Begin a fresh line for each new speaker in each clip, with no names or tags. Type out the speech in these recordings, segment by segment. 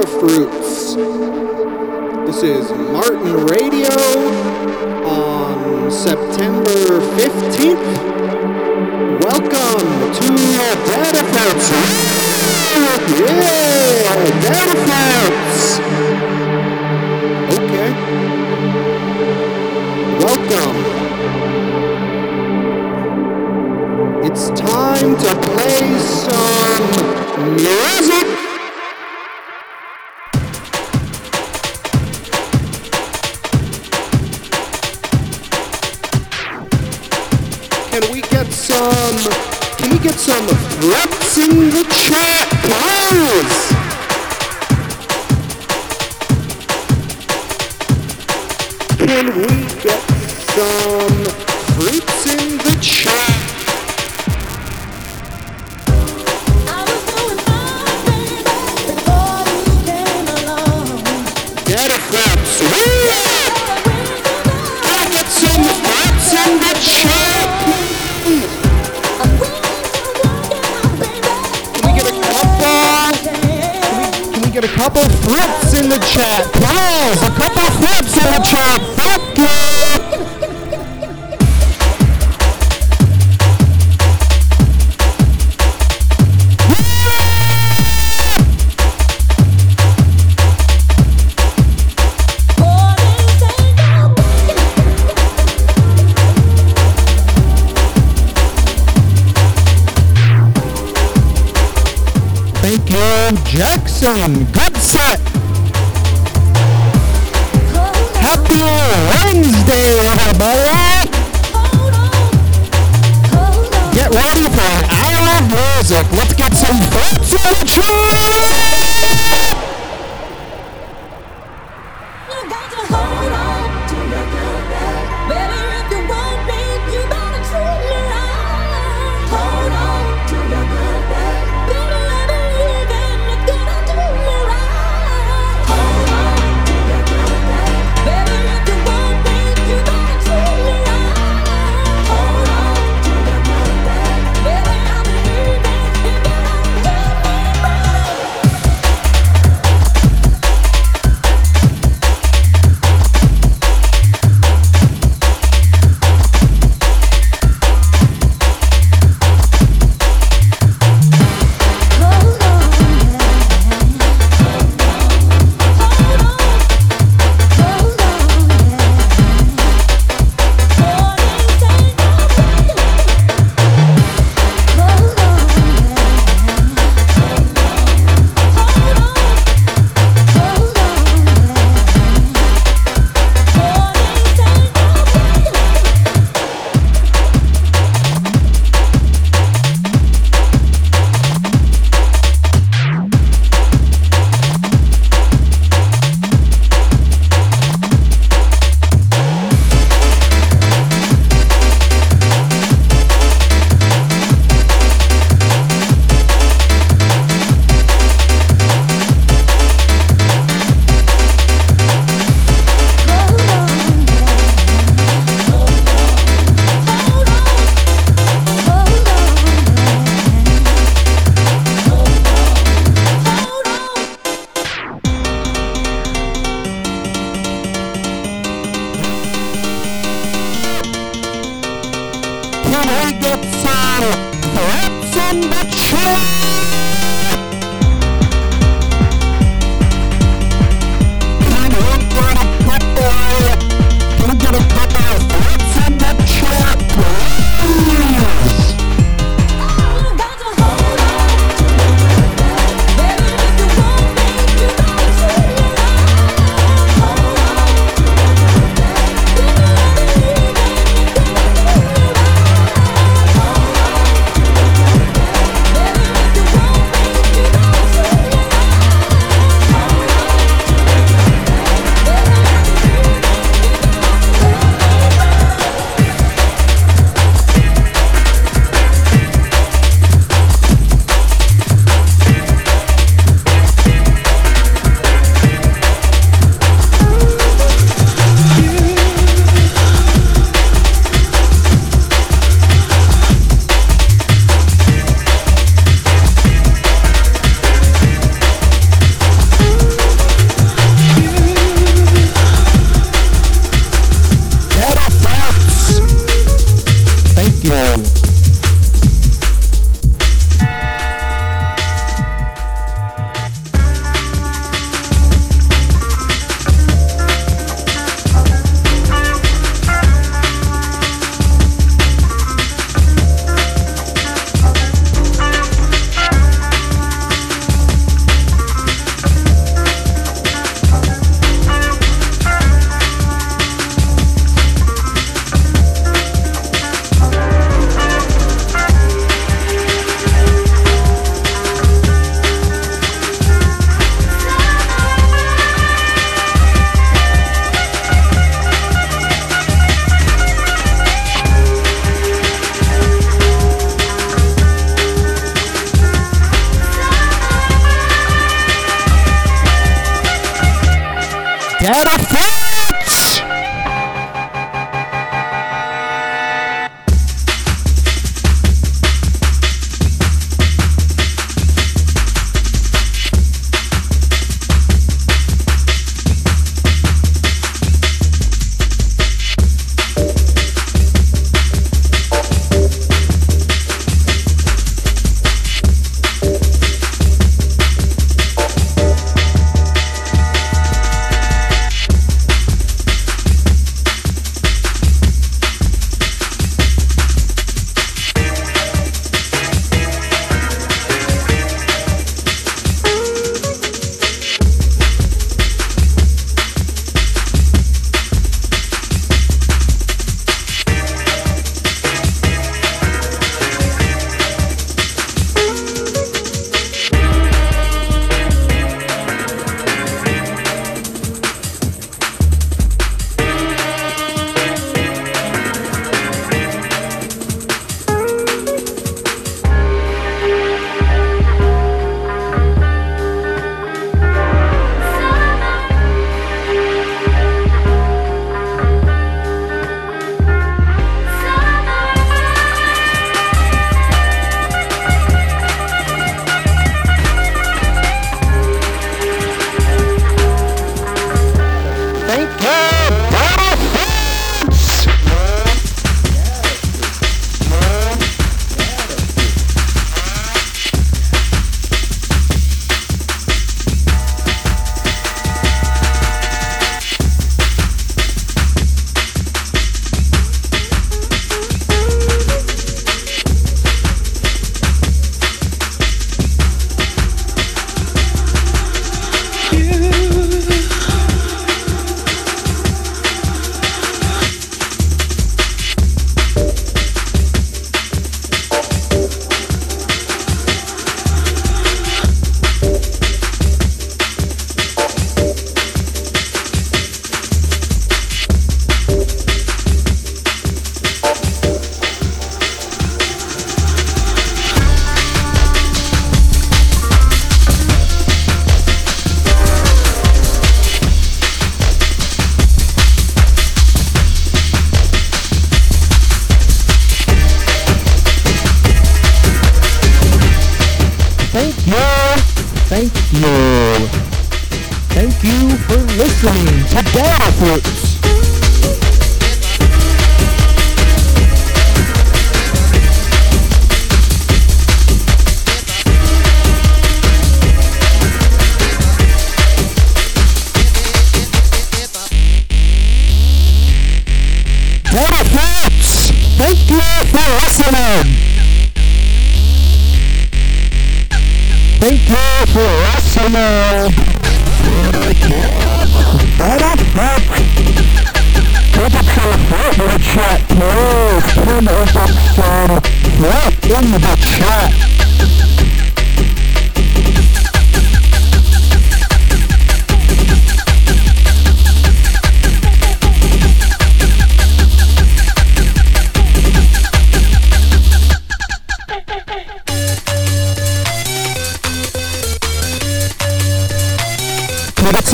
Summer Fruits. This is Martin Radio on September 15th. Welcome to Data Fruits. Yeah, Data Fruits. Okay. Welcome. It's time to play some music. some rats in the chat.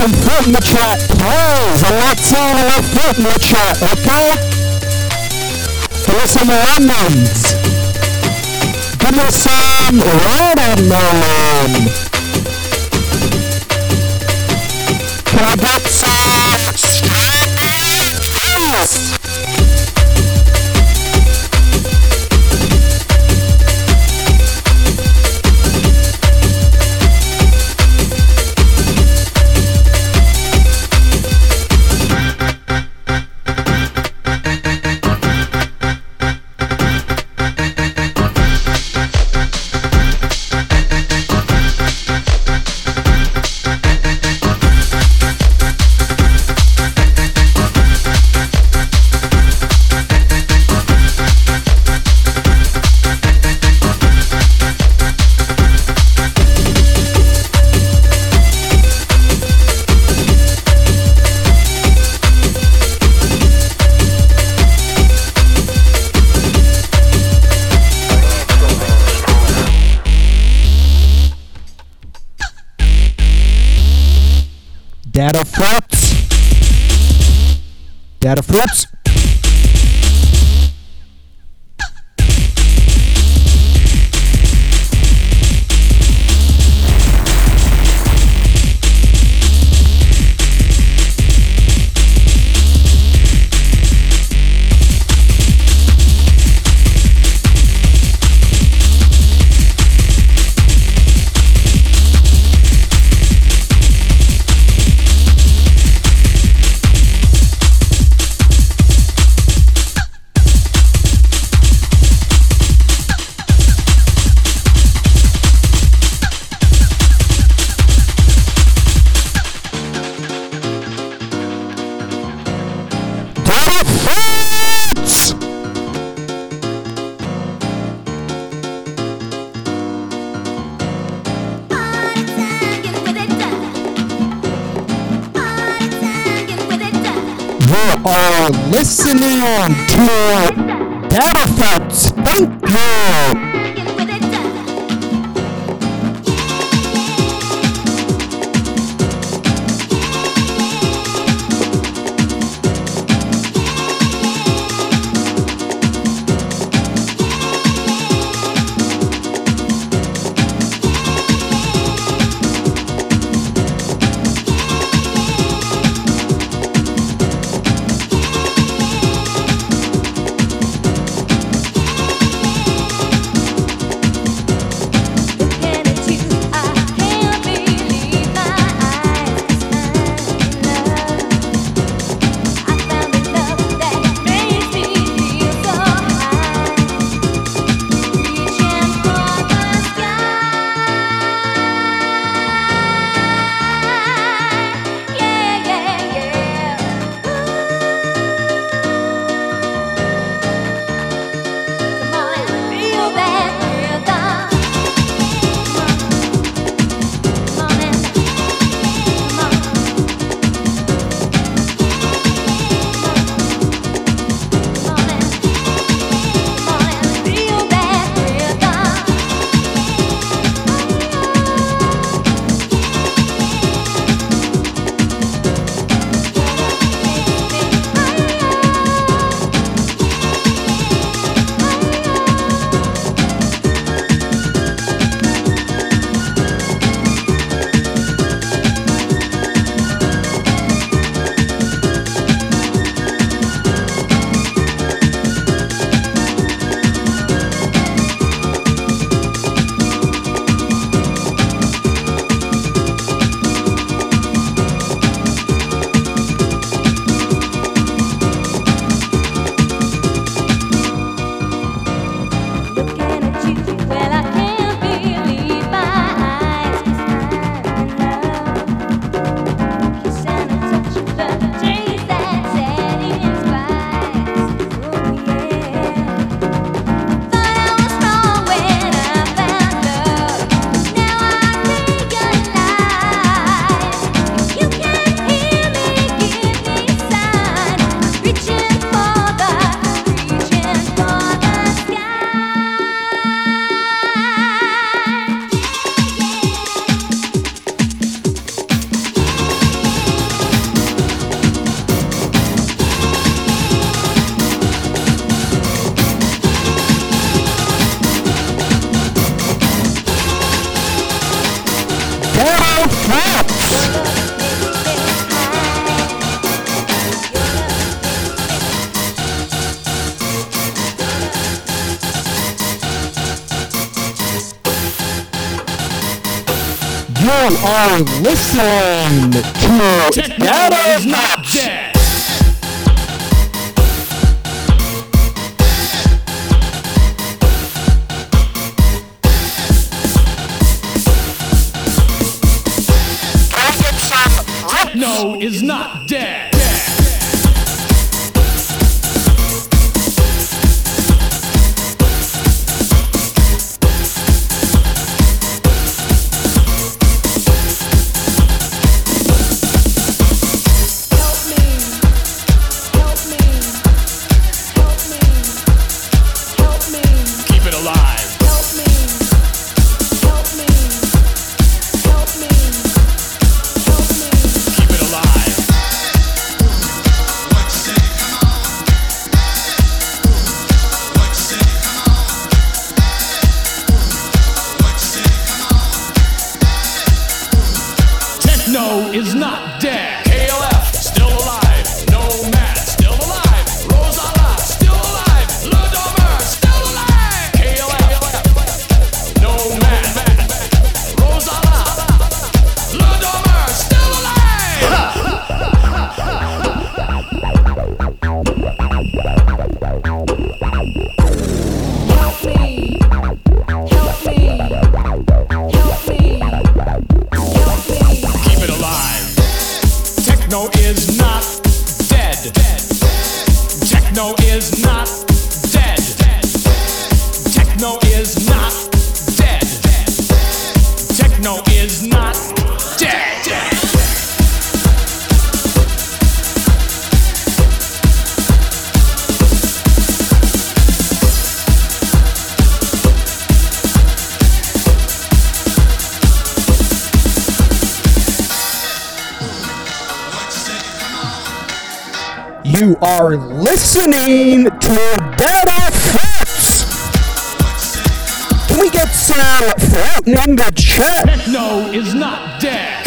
and put in the chat, please. I'm not saying enough put in the chat, okay? Give me some lemons. Give me some watermelon. Can I get
are listening to
Techno is not dead. Techno is not dead.
to better thoughts. Can we get some Fortnite in the chat?
Techno is not dead.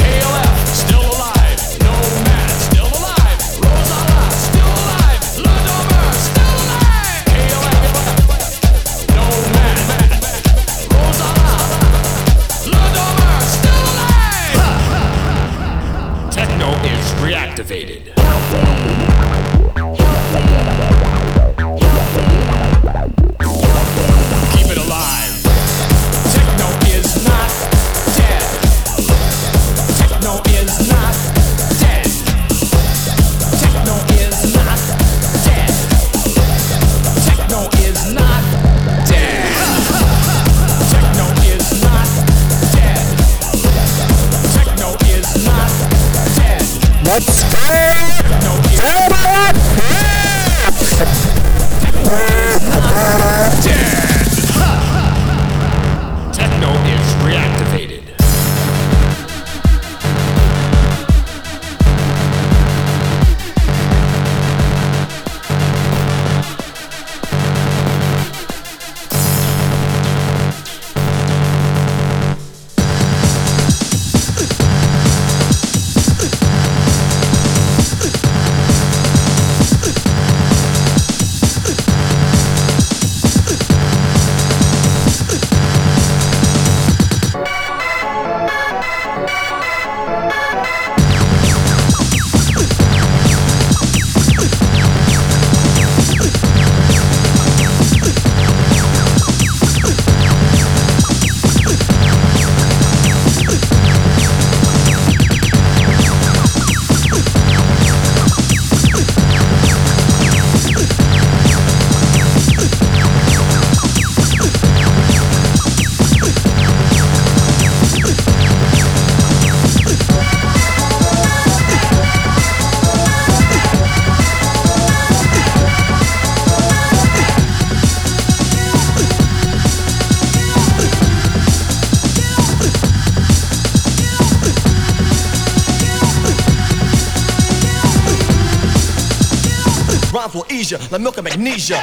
amnesia, la milk and magnesia.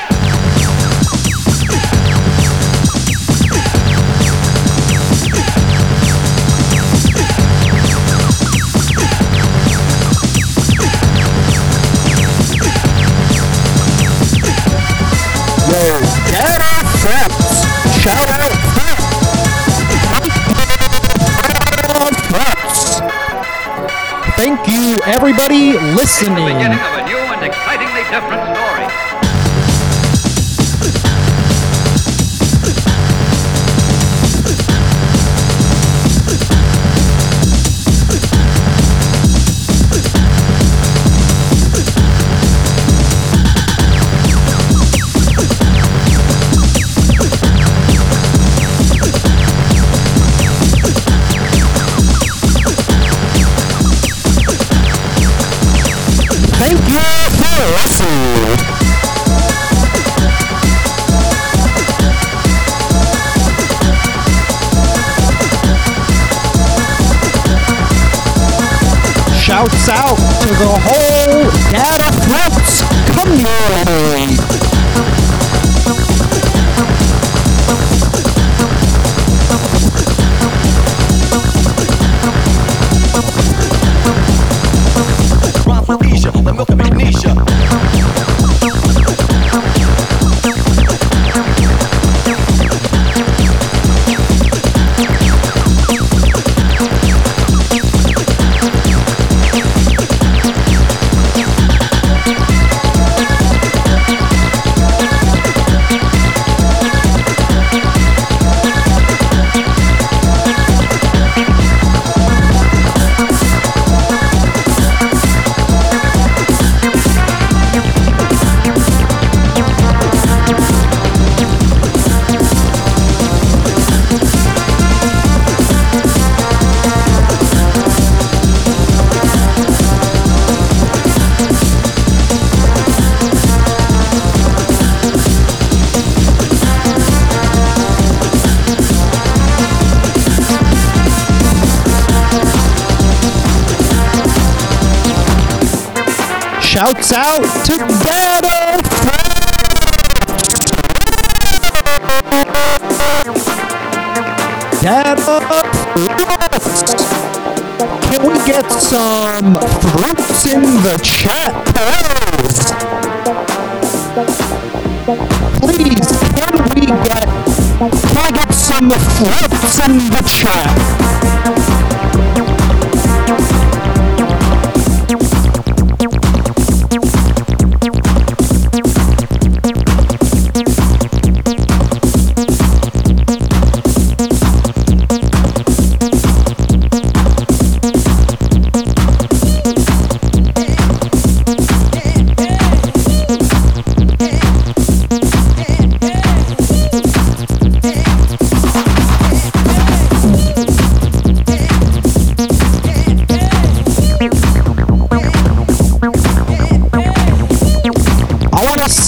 everybody listening.
It's the beginning of a new and excitingly different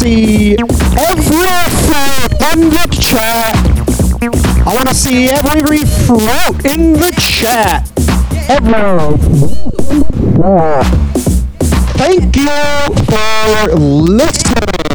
see every fruit in the chat. I want to see every fruit in the chat. Every Thank you for listening.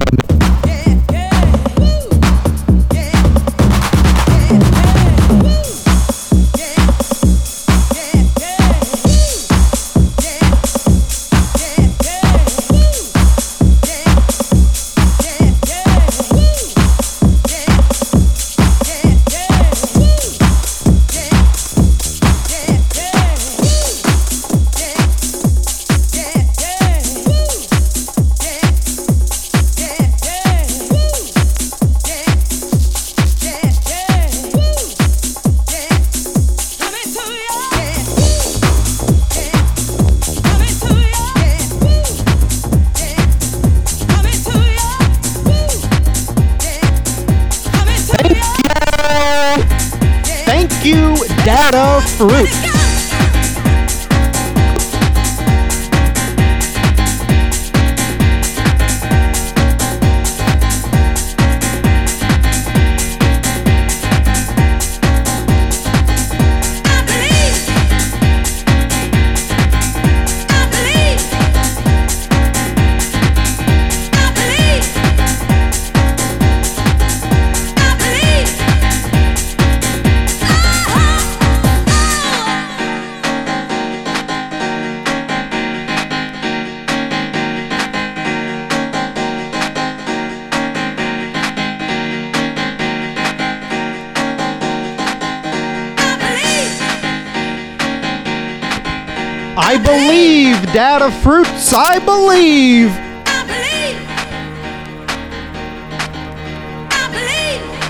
I believe, Data Fruits, I believe.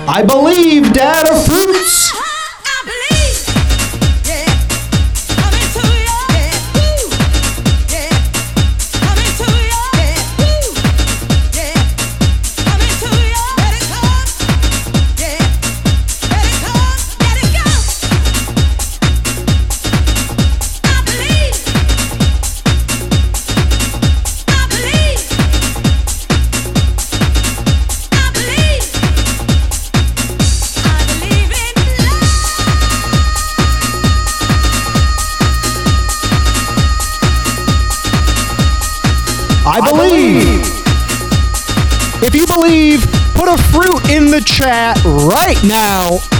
I believe, Data Fruits. The chat right now.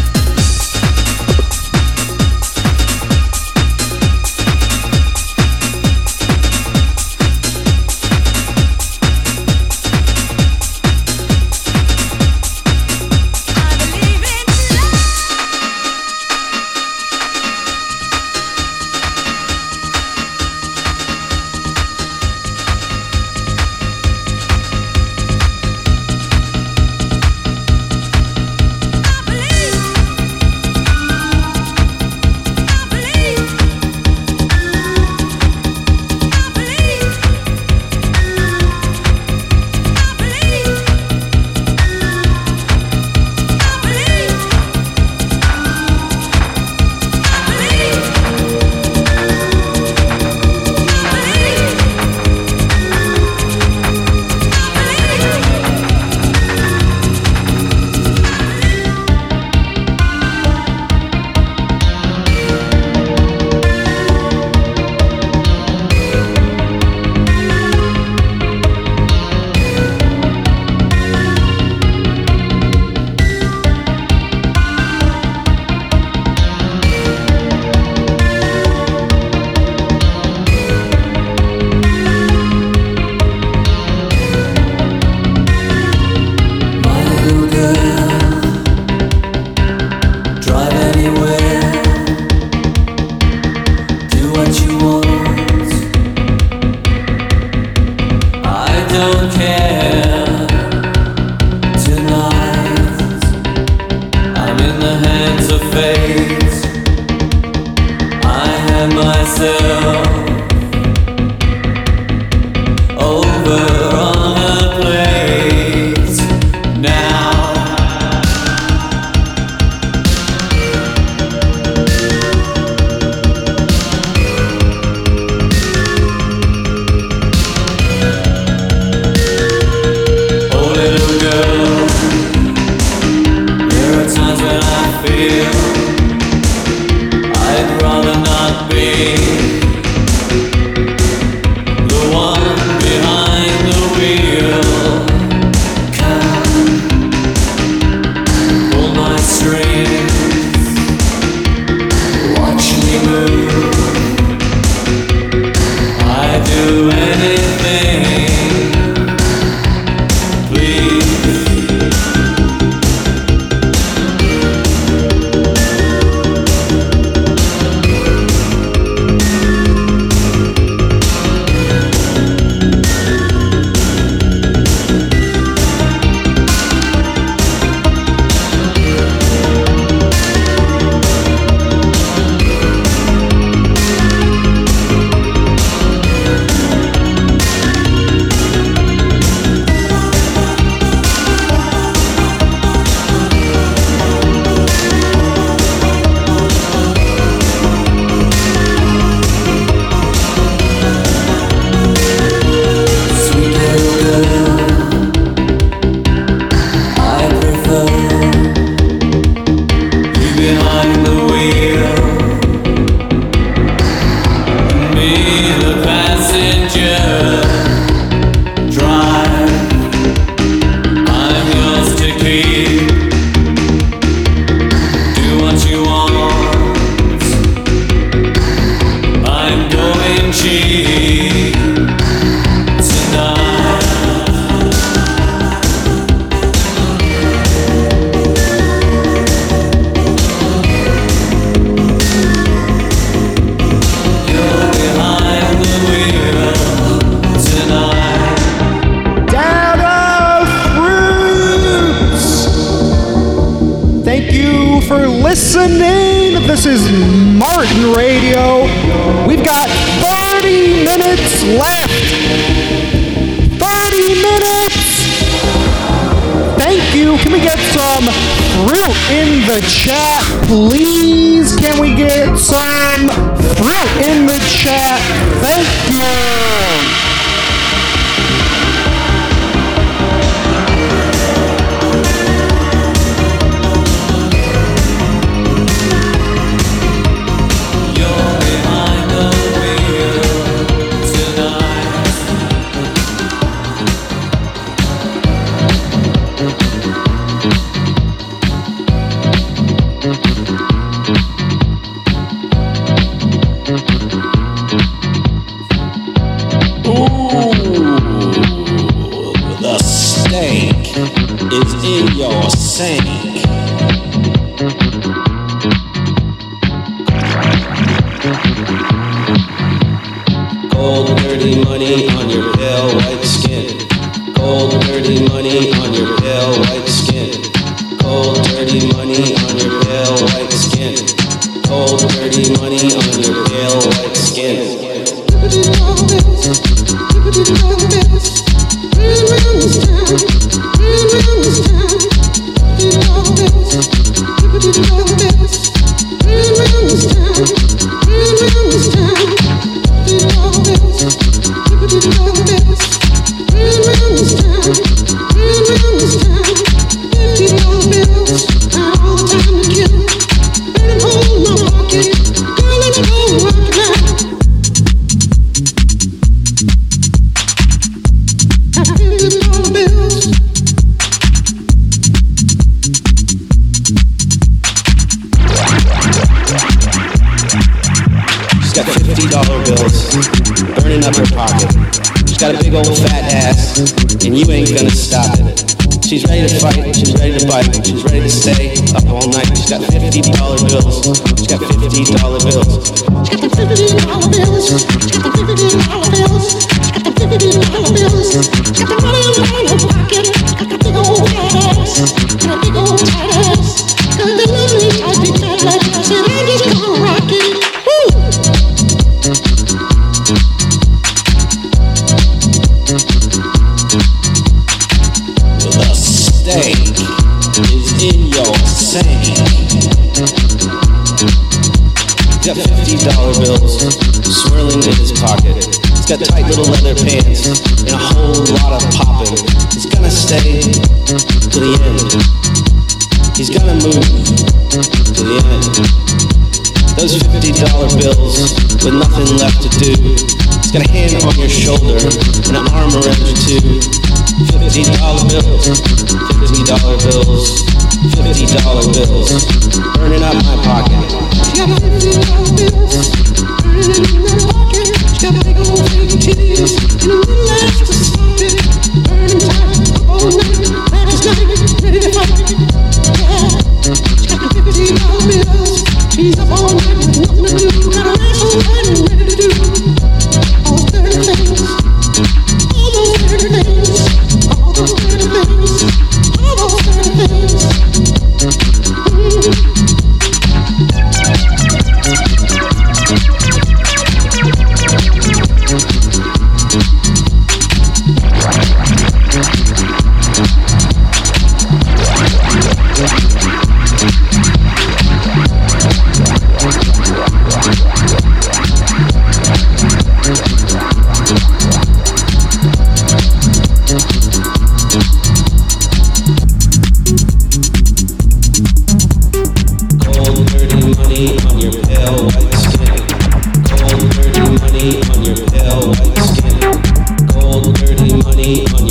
we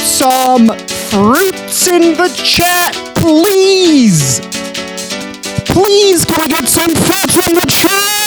some fruits in the chat, please? Please, can we get some fruits in the chat?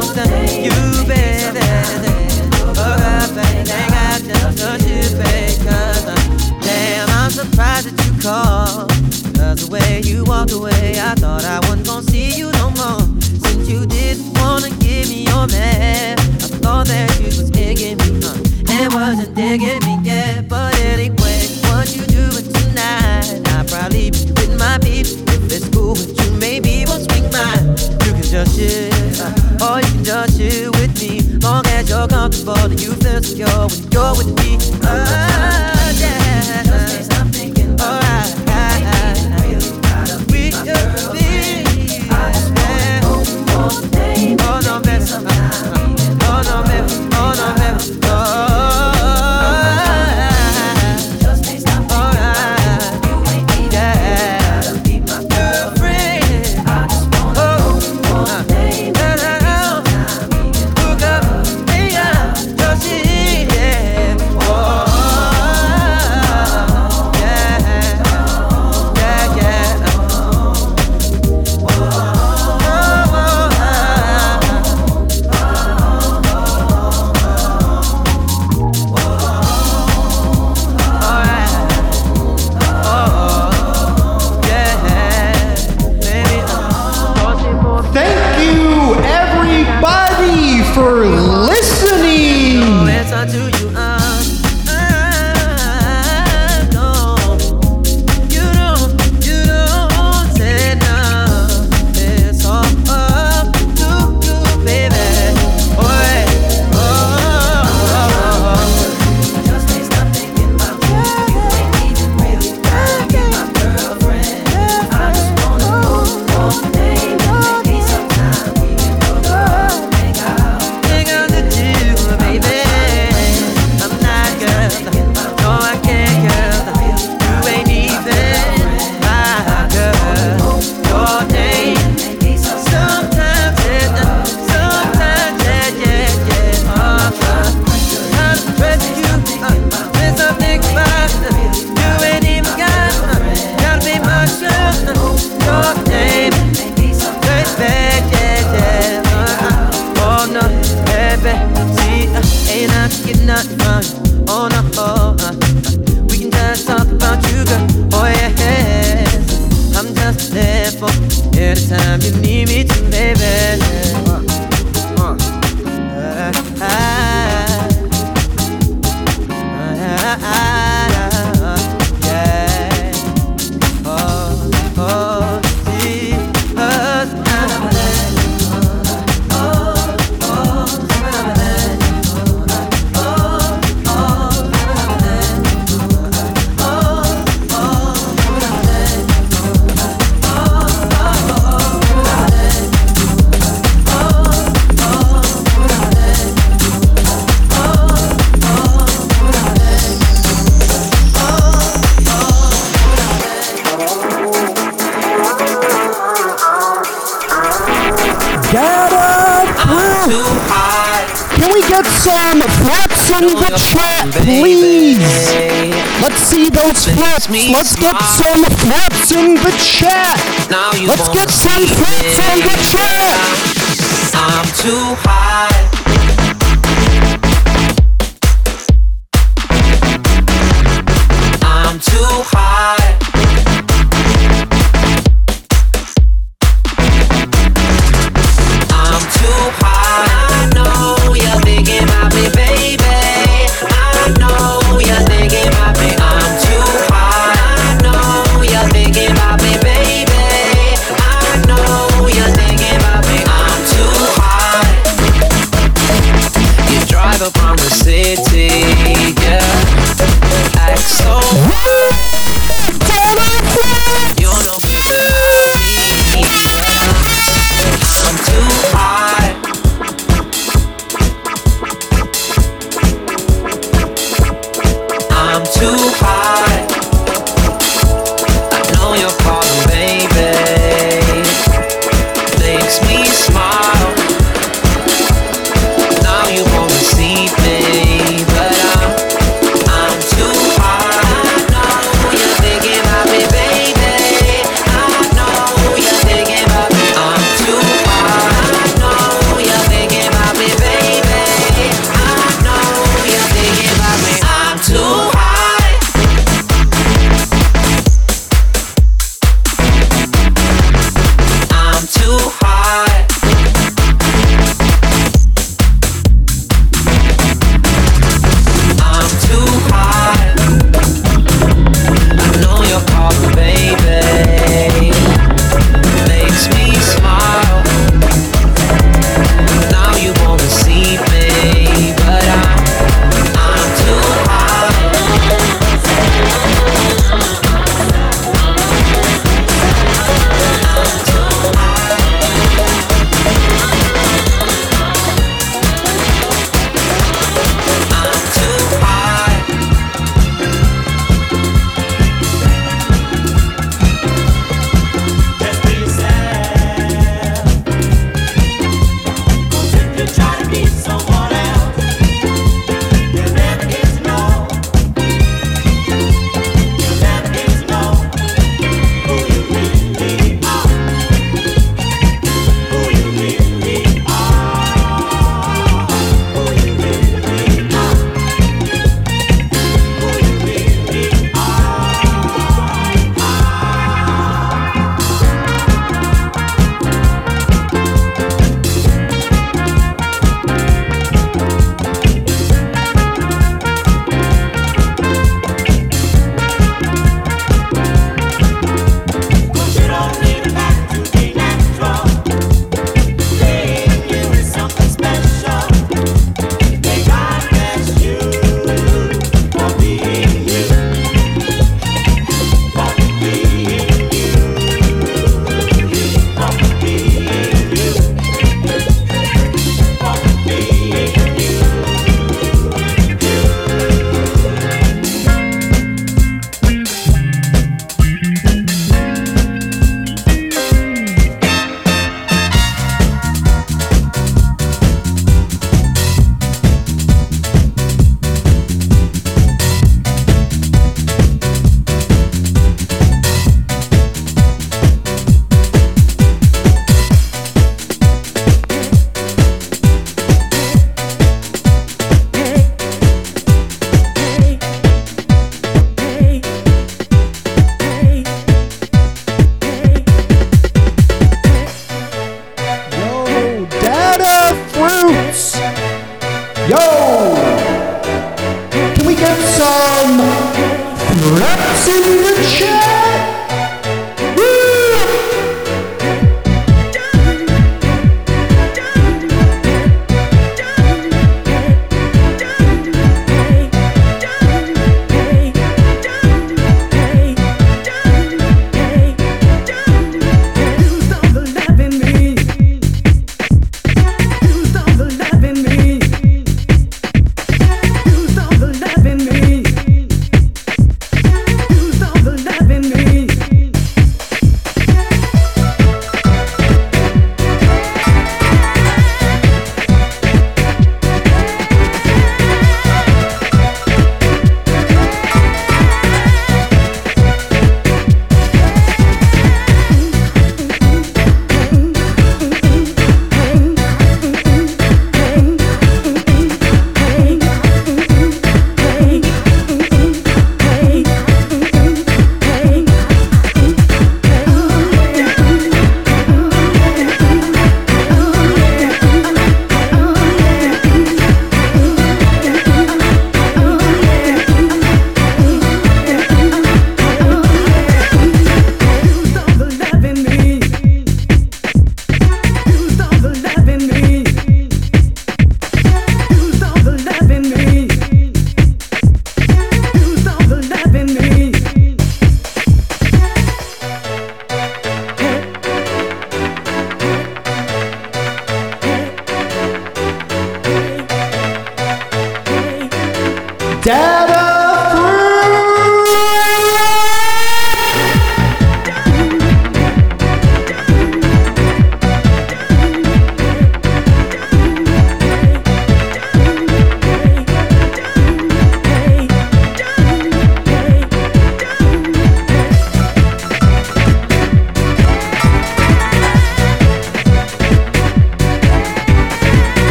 you everything I just told you because damn, I'm surprised that you called. Cause the
way you
walked away, I thought I wasn't gonna see you no more. Since you didn't wanna give me your man, I thought that you was digging me, huh? And wasn't digging me yet, but anyway, what you doing tonight? I'll probably be with my people. If it's cool you, maybe we'll swing by just uh, you. Oh, you can just you with me. Long as you're comfortable and you feel secure when you're with me. Oh,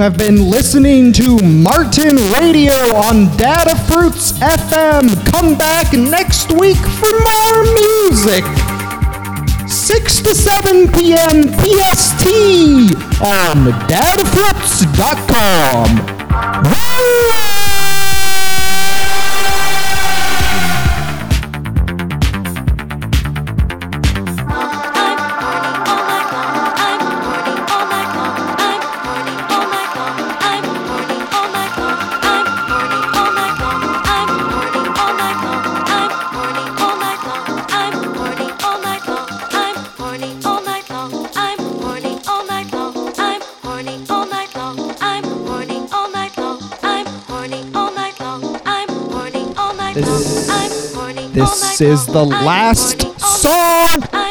have been listening to Martin Radio on Data Fruits FM. Come back next week for more music. 6 to 7 p.m. PST on datafruits.com. This, this is the last song